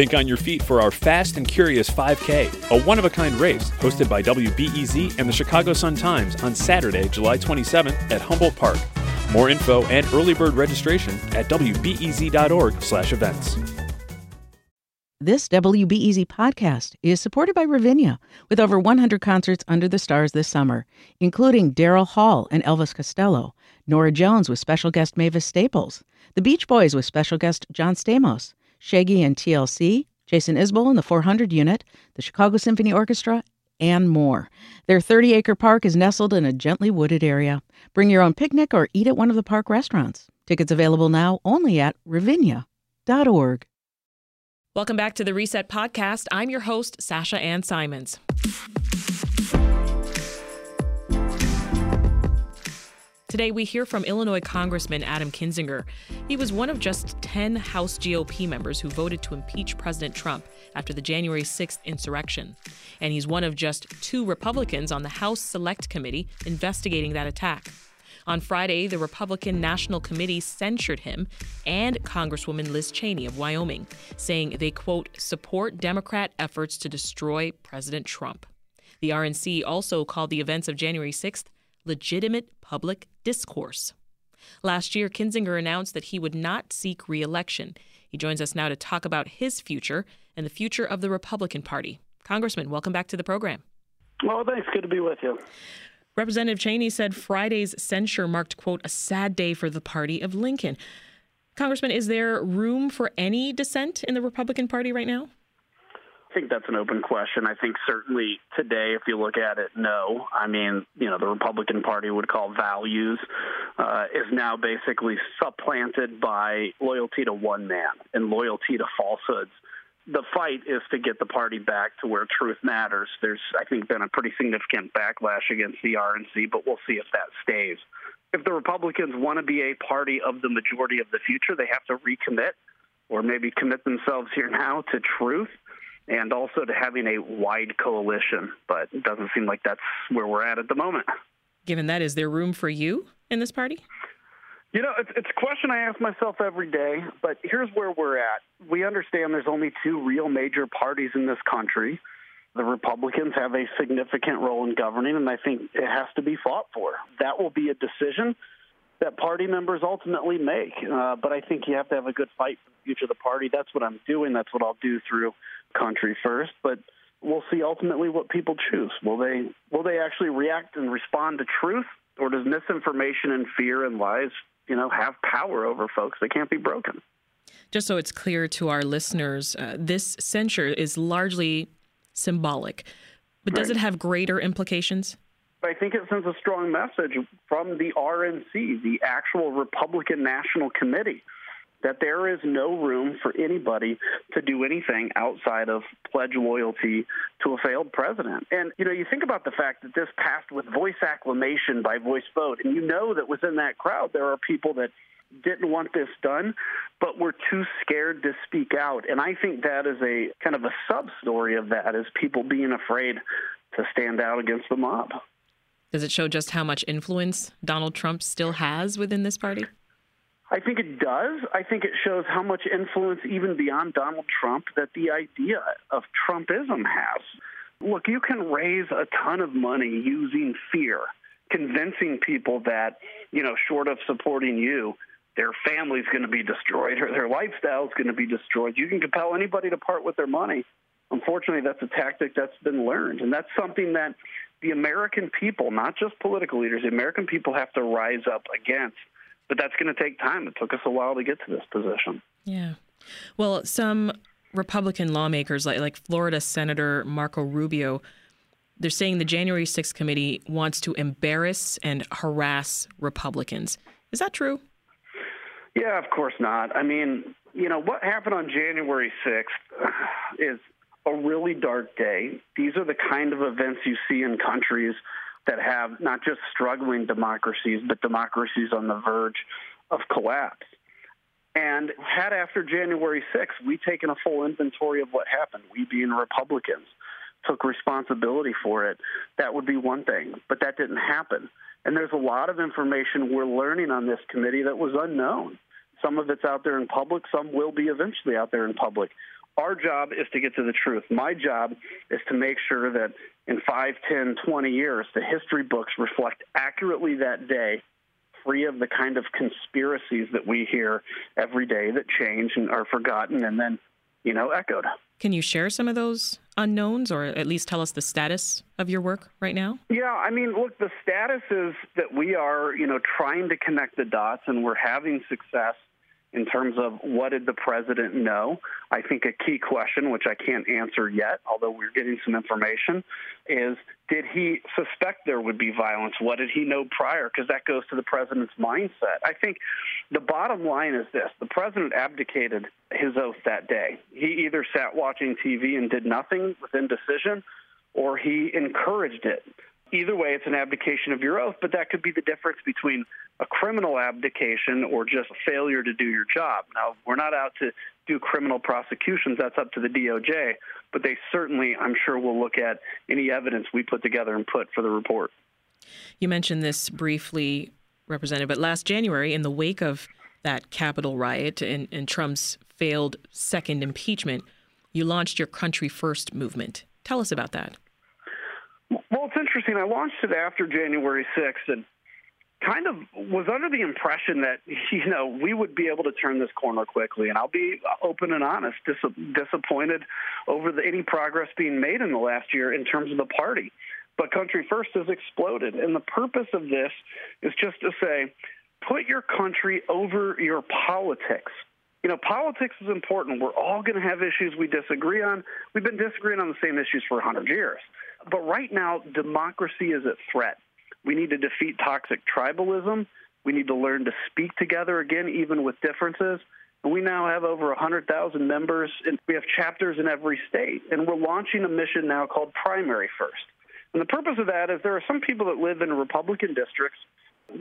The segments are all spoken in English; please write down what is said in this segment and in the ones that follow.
Think on your feet for our Fast and Curious 5K, a one of a kind race hosted by WBEZ and the Chicago Sun Times on Saturday, July 27th at Humboldt Park. More info and early bird registration at wbez.org/events. This WBEZ podcast is supported by Ravinia, with over 100 concerts under the stars this summer, including Daryl Hall and Elvis Costello, Norah Jones with special guest Mavis Staples, The Beach Boys with special guest John Stamos, Shaggy and TLC, Jason Isbell and the 400 Unit, the Chicago Symphony Orchestra, and more. Their 30 acre park is nestled in a gently wooded area. Bring your own picnic or eat at one of the park restaurants. Tickets available now only at ravinia.org. Welcome back to the Reset Podcast. I'm your host, Sasha Ann Simons. Today, we hear from Illinois Congressman Adam Kinzinger. He was one of just 10 House GOP members who voted to impeach President Trump after the January 6th insurrection. And he's one of just two Republicans on the House Select Committee investigating that attack. On Friday, the Republican National Committee censured him and Congresswoman Liz Cheney of Wyoming, saying they, quote, support Democrat efforts to destroy President Trump. The RNC also called the events of January 6th legitimate public discourse. Last year, Kinzinger announced that he would not seek re election. He joins us now to talk about his future and the future of the Republican Party. Congressman, welcome back to the program. Well, thanks. Good to be with you. Representative Cheney said Friday's censure marked, quote, a sad day for the party of Lincoln. Congressman, is there room for any dissent in the Republican Party right now? I think that's an open question. I think certainly today, if you look at it, no. I mean, you know, the Republican Party would call values uh, is now basically supplanted by loyalty to one man and loyalty to falsehoods the fight is to get the party back to where truth matters. There's, I think, been a pretty significant backlash against the RNC, but we'll see if that stays. If the Republicans want to be a party of the majority of the future, they have to recommit or maybe commit themselves here now to truth and also to having a wide coalition. But it doesn't seem like that's where we're at at the moment. Given that, is there room for you in this party? You know, it's, it's a question I ask myself every day, but here's where we're at. We understand there's only two real major parties in this country. The Republicans have a significant role in governing, and I think it has to be fought for. That will be a decision that party members ultimately make. Uh, but I think you have to have a good fight for the future of the party. That's what I'm doing. That's what I'll do through Country First. But we'll see ultimately what people choose. Will they will they actually react and respond to truth, or does misinformation and fear and lies you know, have power over folks. They can't be broken. Just so it's clear to our listeners, uh, this censure is largely symbolic, but does right. it have greater implications? I think it sends a strong message from the RNC, the actual Republican National Committee, that there is no room for anybody to do anything outside of pledge loyalty to a failed president. And, you know, you think about the fact that this passed with voice acclamation by voice vote, and you know that within that crowd there are people that didn't want this done, but were too scared to speak out. And I think that is a kind of a sub story of that is people being afraid to stand out against the mob. Does it show just how much influence Donald Trump still has within this party? I think it does. I think it shows how much influence, even beyond Donald Trump, that the idea of Trumpism has. Look, you can raise a ton of money using fear, convincing people that, you know, short of supporting you, their family's going to be destroyed or their lifestyle is going to be destroyed. You can compel anybody to part with their money. Unfortunately, that's a tactic that's been learned. And that's something that the American people, not just political leaders, the American people have to rise up against but that's going to take time. It took us a while to get to this position. Yeah. Well, some Republican lawmakers, like, like Florida Senator Marco Rubio, they're saying the January 6th committee wants to embarrass and harass Republicans. Is that true? Yeah, of course not. I mean, you know, what happened on January 6th is a really dark day. These are the kind of events you see in countries that have not just struggling democracies, but democracies on the verge of collapse. And had after January 6th, we taken a full inventory of what happened, we being Republicans took responsibility for it, that would be one thing. But that didn't happen. And there's a lot of information we're learning on this committee that was unknown. Some of it's out there in public, some will be eventually out there in public. Our job is to get to the truth. My job is to make sure that in 5, 10, 20 years, the history books reflect accurately that day, free of the kind of conspiracies that we hear every day that change and are forgotten and then, you know, echoed. Can you share some of those unknowns or at least tell us the status of your work right now? Yeah, I mean, look, the status is that we are, you know, trying to connect the dots and we're having success in terms of what did the president know. I think a key question, which I can't answer yet, although we're getting some information, is did he suspect there would be violence? What did he know prior? Because that goes to the president's mindset. I think the bottom line is this the president abdicated his oath that day. He either sat watching TV and did nothing with indecision, or he encouraged it either way, it's an abdication of your oath, but that could be the difference between a criminal abdication or just a failure to do your job. Now, we're not out to do criminal prosecutions, that's up to the DOJ, but they certainly, I'm sure, will look at any evidence we put together and put for the report. You mentioned this briefly, Representative, but last January, in the wake of that Capitol riot and, and Trump's failed second impeachment, you launched your Country First movement. Tell us about that. Well, it's interesting. I launched it after January 6th and kind of was under the impression that, you know, we would be able to turn this corner quickly. And I'll be open and honest, dis- disappointed over the, any progress being made in the last year in terms of the party. But Country First has exploded. And the purpose of this is just to say, put your country over your politics. You know, politics is important. We're all going to have issues we disagree on. We've been disagreeing on the same issues for 100 years. But right now, democracy is at threat. We need to defeat toxic tribalism. We need to learn to speak together again, even with differences. And we now have over 100,000 members, and we have chapters in every state. And we're launching a mission now called Primary First. And the purpose of that is there are some people that live in Republican districts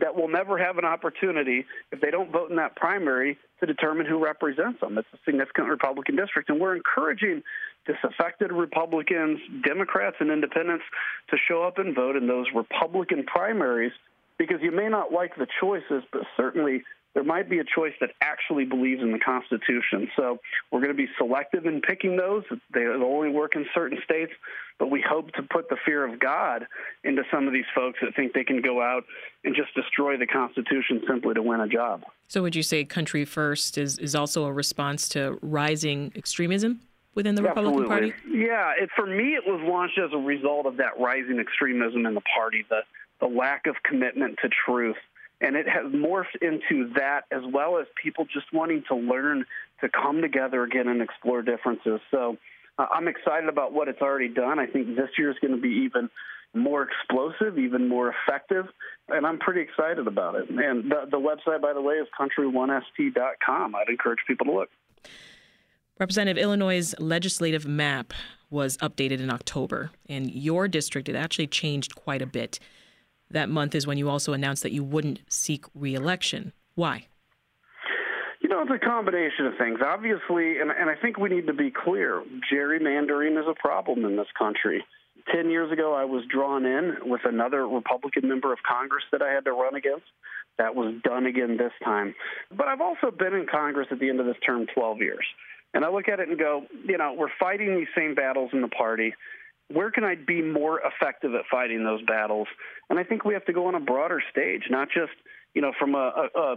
that will never have an opportunity if they don't vote in that primary to determine who represents them. It's a significant Republican district, and we're encouraging disaffected Republicans, Democrats, and independents to show up and vote in those Republican primaries because you may not like the choices, but certainly there might be a choice that actually believes in the Constitution. So we're going to be selective in picking those. They only work in certain states, but we hope to put the fear of God into some of these folks that think they can go out and just destroy the Constitution simply to win a job. So would you say Country First is, is also a response to rising extremism? Within the Republican Absolutely. Party? Yeah, it, for me, it was launched as a result of that rising extremism in the party, the, the lack of commitment to truth and it has morphed into that as well as people just wanting to learn to come together again and explore differences. So uh, I'm excited about what it's already done. I think this year is going to be even more explosive, even more effective, and I'm pretty excited about it. And the, the website, by the way, is country1st.com. I'd encourage people to look. Representative Illinois' legislative map was updated in October, and your district it actually changed quite a bit that month is when you also announced that you wouldn't seek reelection. Why? You know, it's a combination of things. Obviously, and, and I think we need to be clear gerrymandering is a problem in this country. Ten years ago, I was drawn in with another Republican member of Congress that I had to run against. That was done again this time. But I've also been in Congress at the end of this term 12 years. And I look at it and go, you know, we're fighting these same battles in the party where can I be more effective at fighting those battles? And I think we have to go on a broader stage, not just you know from a, a, a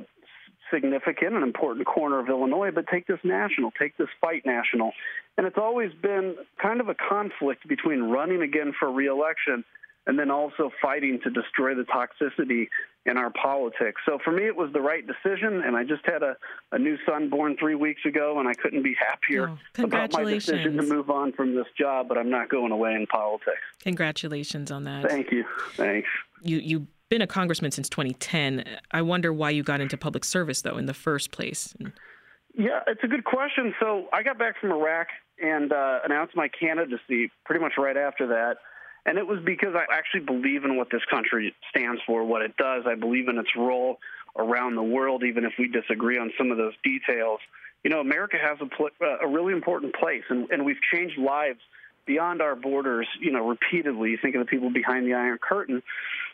significant and important corner of Illinois, but take this national, take this fight national. And it's always been kind of a conflict between running again for reelection and then also fighting to destroy the toxicity in our politics. So for me, it was the right decision, and I just had a, a new son born three weeks ago, and I couldn't be happier oh, about my decision to move on from this job. But I'm not going away in politics. Congratulations on that. Thank you. Thanks. You you've been a congressman since 2010. I wonder why you got into public service though in the first place. Yeah, it's a good question. So I got back from Iraq and uh, announced my candidacy pretty much right after that. And it was because I actually believe in what this country stands for, what it does. I believe in its role around the world, even if we disagree on some of those details. You know, America has a, pl- a really important place, and, and we've changed lives beyond our borders, you know, repeatedly. You think of the people behind the Iron Curtain.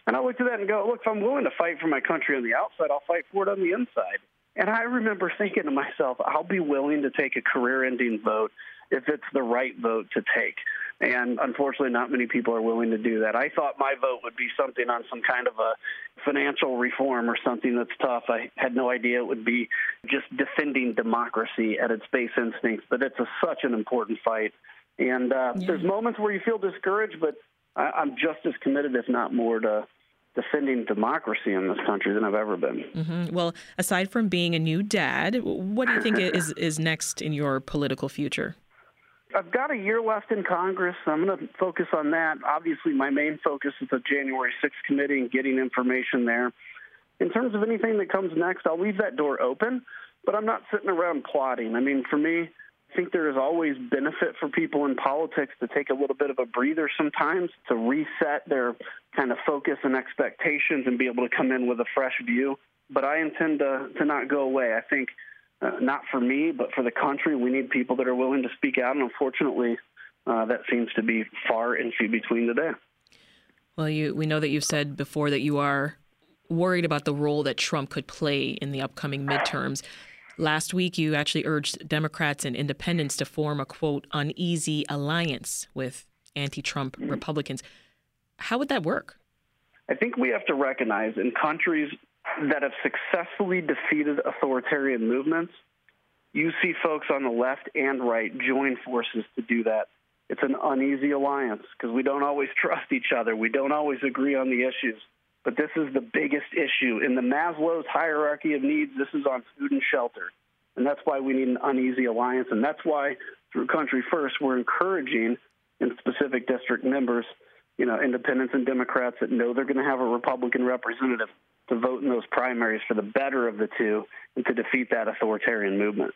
And I looked at that and go, look, if I'm willing to fight for my country on the outside, I'll fight for it on the inside. And I remember thinking to myself, I'll be willing to take a career ending vote if it's the right vote to take. And unfortunately, not many people are willing to do that. I thought my vote would be something on some kind of a financial reform or something that's tough. I had no idea it would be just defending democracy at its base instincts, but it's a, such an important fight. And uh, yeah. there's moments where you feel discouraged, but I, I'm just as committed, if not more, to defending democracy in this country than I've ever been. Mm-hmm. Well, aside from being a new dad, what do you think is is next in your political future? I've got a year left in Congress. I'm going to focus on that. Obviously, my main focus is the January 6th committee and getting information there. In terms of anything that comes next, I'll leave that door open, but I'm not sitting around plotting. I mean, for me, I think there is always benefit for people in politics to take a little bit of a breather sometimes, to reset their kind of focus and expectations and be able to come in with a fresh view. But I intend to, to not go away. I think uh, not for me, but for the country. We need people that are willing to speak out, and unfortunately, uh, that seems to be far and few between today. Well, you we know that you've said before that you are worried about the role that Trump could play in the upcoming midterms. Last week, you actually urged Democrats and independents to form a quote uneasy alliance with anti-Trump mm-hmm. Republicans. How would that work? I think we have to recognize in countries that have successfully defeated authoritarian movements, you see folks on the left and right join forces to do that. It's an uneasy alliance because we don't always trust each other. We don't always agree on the issues. But this is the biggest issue. In the Maslow's hierarchy of needs, this is on food and shelter. And that's why we need an uneasy alliance. And that's why, through Country First, we're encouraging in specific district members, you know, independents and Democrats that know they're going to have a Republican representative to vote in those primaries for the better of the two and to defeat that authoritarian movement.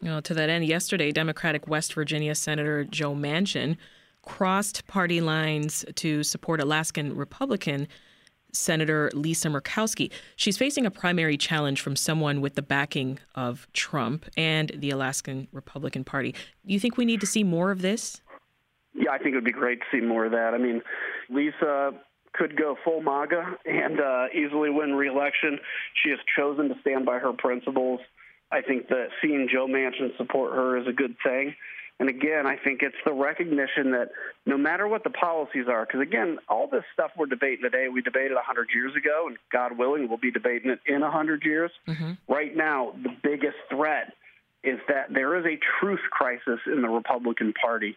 You know, to that end, yesterday, Democratic West Virginia Senator Joe Manchin crossed party lines to support Alaskan Republican Senator Lisa Murkowski. She's facing a primary challenge from someone with the backing of Trump and the Alaskan Republican Party. Do you think we need to see more of this? Yeah, I think it would be great to see more of that. I mean, Lisa could go full MAGA and uh, easily win reelection. She has chosen to stand by her principles. I think that seeing Joe Manchin support her is a good thing. And again, I think it's the recognition that no matter what the policies are, because again, all this stuff we're debating today, we debated 100 years ago, and God willing, we'll be debating it in 100 years. Mm-hmm. Right now, the biggest threat is that there is a truth crisis in the Republican Party.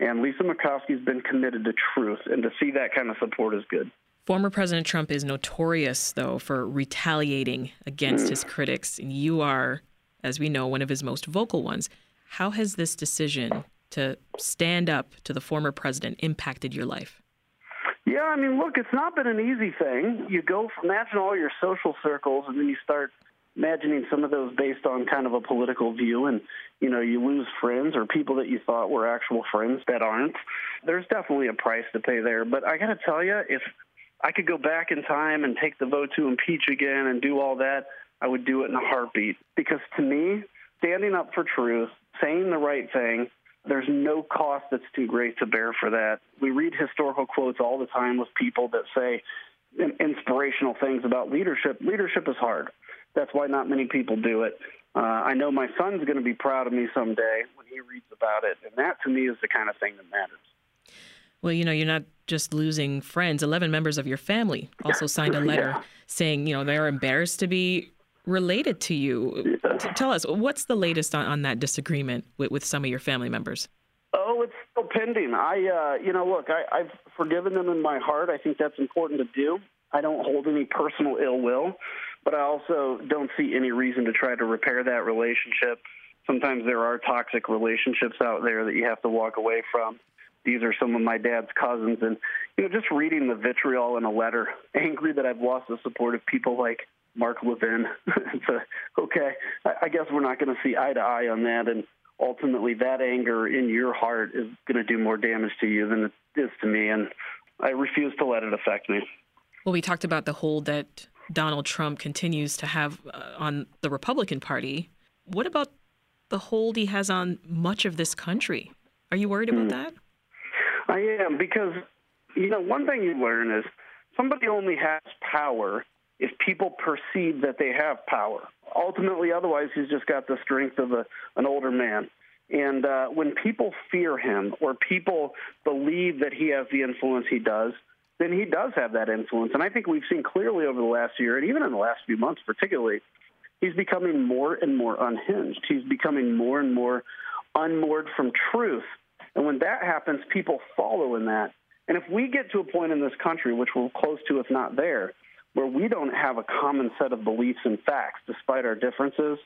And Lisa Murkowski has been committed to truth, and to see that kind of support is good. Former President Trump is notorious, though, for retaliating against mm. his critics. And you are, as we know, one of his most vocal ones. How has this decision to stand up to the former president impacted your life? Yeah, I mean, look, it's not been an easy thing. You go, imagine all your social circles, and then you start imagining some of those based on kind of a political view and you know you lose friends or people that you thought were actual friends that aren't there's definitely a price to pay there. But i got to tell you if i could go back in time and take the vote to impeach again and do all that i would do it in a heartbeat. Because to me standing up for truth saying the right thing there's no cost that's too great to bear for that. We read historical quotes all the time with people that say inspirational things about leadership. Leadership is hard that's why not many people do it. Uh, I know my son's going to be proud of me someday when he reads about it, and that to me is the kind of thing that matters. Well, you know, you're not just losing friends. 11 members of your family also signed a letter yeah. saying, you know, they're embarrassed to be related to you. Yeah. Tell us, what's the latest on, on that disagreement with, with some of your family members? Oh, it's still pending. I, uh, you know, look, I, I've forgiven them in my heart. I think that's important to do. I don't hold any personal ill will but I also don't see any reason to try to repair that relationship. Sometimes there are toxic relationships out there that you have to walk away from. These are some of my dad's cousins, and you know, just reading the vitriol in a letter, angry that I've lost the support of people like Mark Levin. it's a, okay, I guess we're not going to see eye to eye on that, and ultimately, that anger in your heart is going to do more damage to you than it is to me, and I refuse to let it affect me. Well, we talked about the hold that Donald Trump continues to have uh, on the Republican Party. What about the hold he has on much of this country? Are you worried about hmm. that? I am because you know one thing you learn is somebody only has power if people perceive that they have power. Ultimately, otherwise, he's just got the strength of a, an older man. And uh, when people fear him or people believe that he has the influence he does, then he does have that influence. And I think we've seen clearly over the last year, and even in the last few months particularly, he's becoming more and more unhinged. He's becoming more and more unmoored from truth. And when that happens, people follow in that. And if we get to a point in this country, which we're close to, if not there, where we don't have a common set of beliefs and facts despite our differences,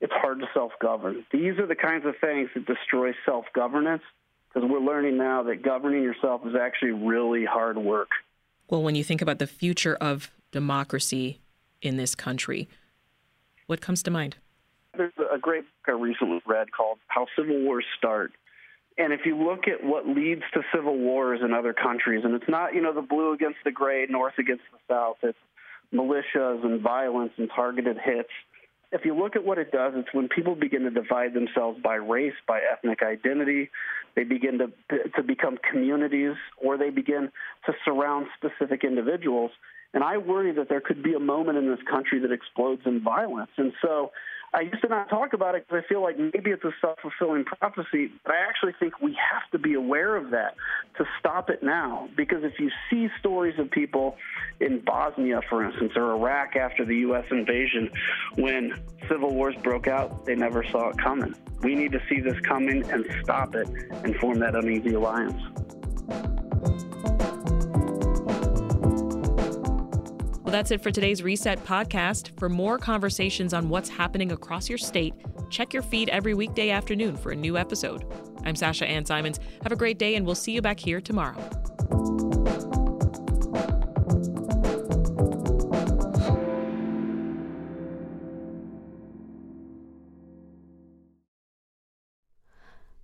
it's hard to self govern. These are the kinds of things that destroy self governance because we're learning now that governing yourself is actually really hard work. Well, when you think about the future of democracy in this country, what comes to mind? There's a great book I recently read called How Civil Wars Start. And if you look at what leads to civil wars in other countries, and it's not, you know, the blue against the gray, north against the south, it's militias and violence and targeted hits if you look at what it does, it's when people begin to divide themselves by race, by ethnic identity, they begin to to become communities, or they begin to surround specific individuals. And I worry that there could be a moment in this country that explodes in violence. And so I used to not talk about it because I feel like maybe it's a self fulfilling prophecy, but I actually think we have to be aware of that to stop it now. Because if you see stories of people in Bosnia, for instance, or Iraq after the U.S. invasion, when civil wars broke out, they never saw it coming. We need to see this coming and stop it and form that uneasy alliance. Well, that's it for today's Reset podcast. For more conversations on what's happening across your state, check your feed every weekday afternoon for a new episode. I'm Sasha Ann Simons. Have a great day, and we'll see you back here tomorrow.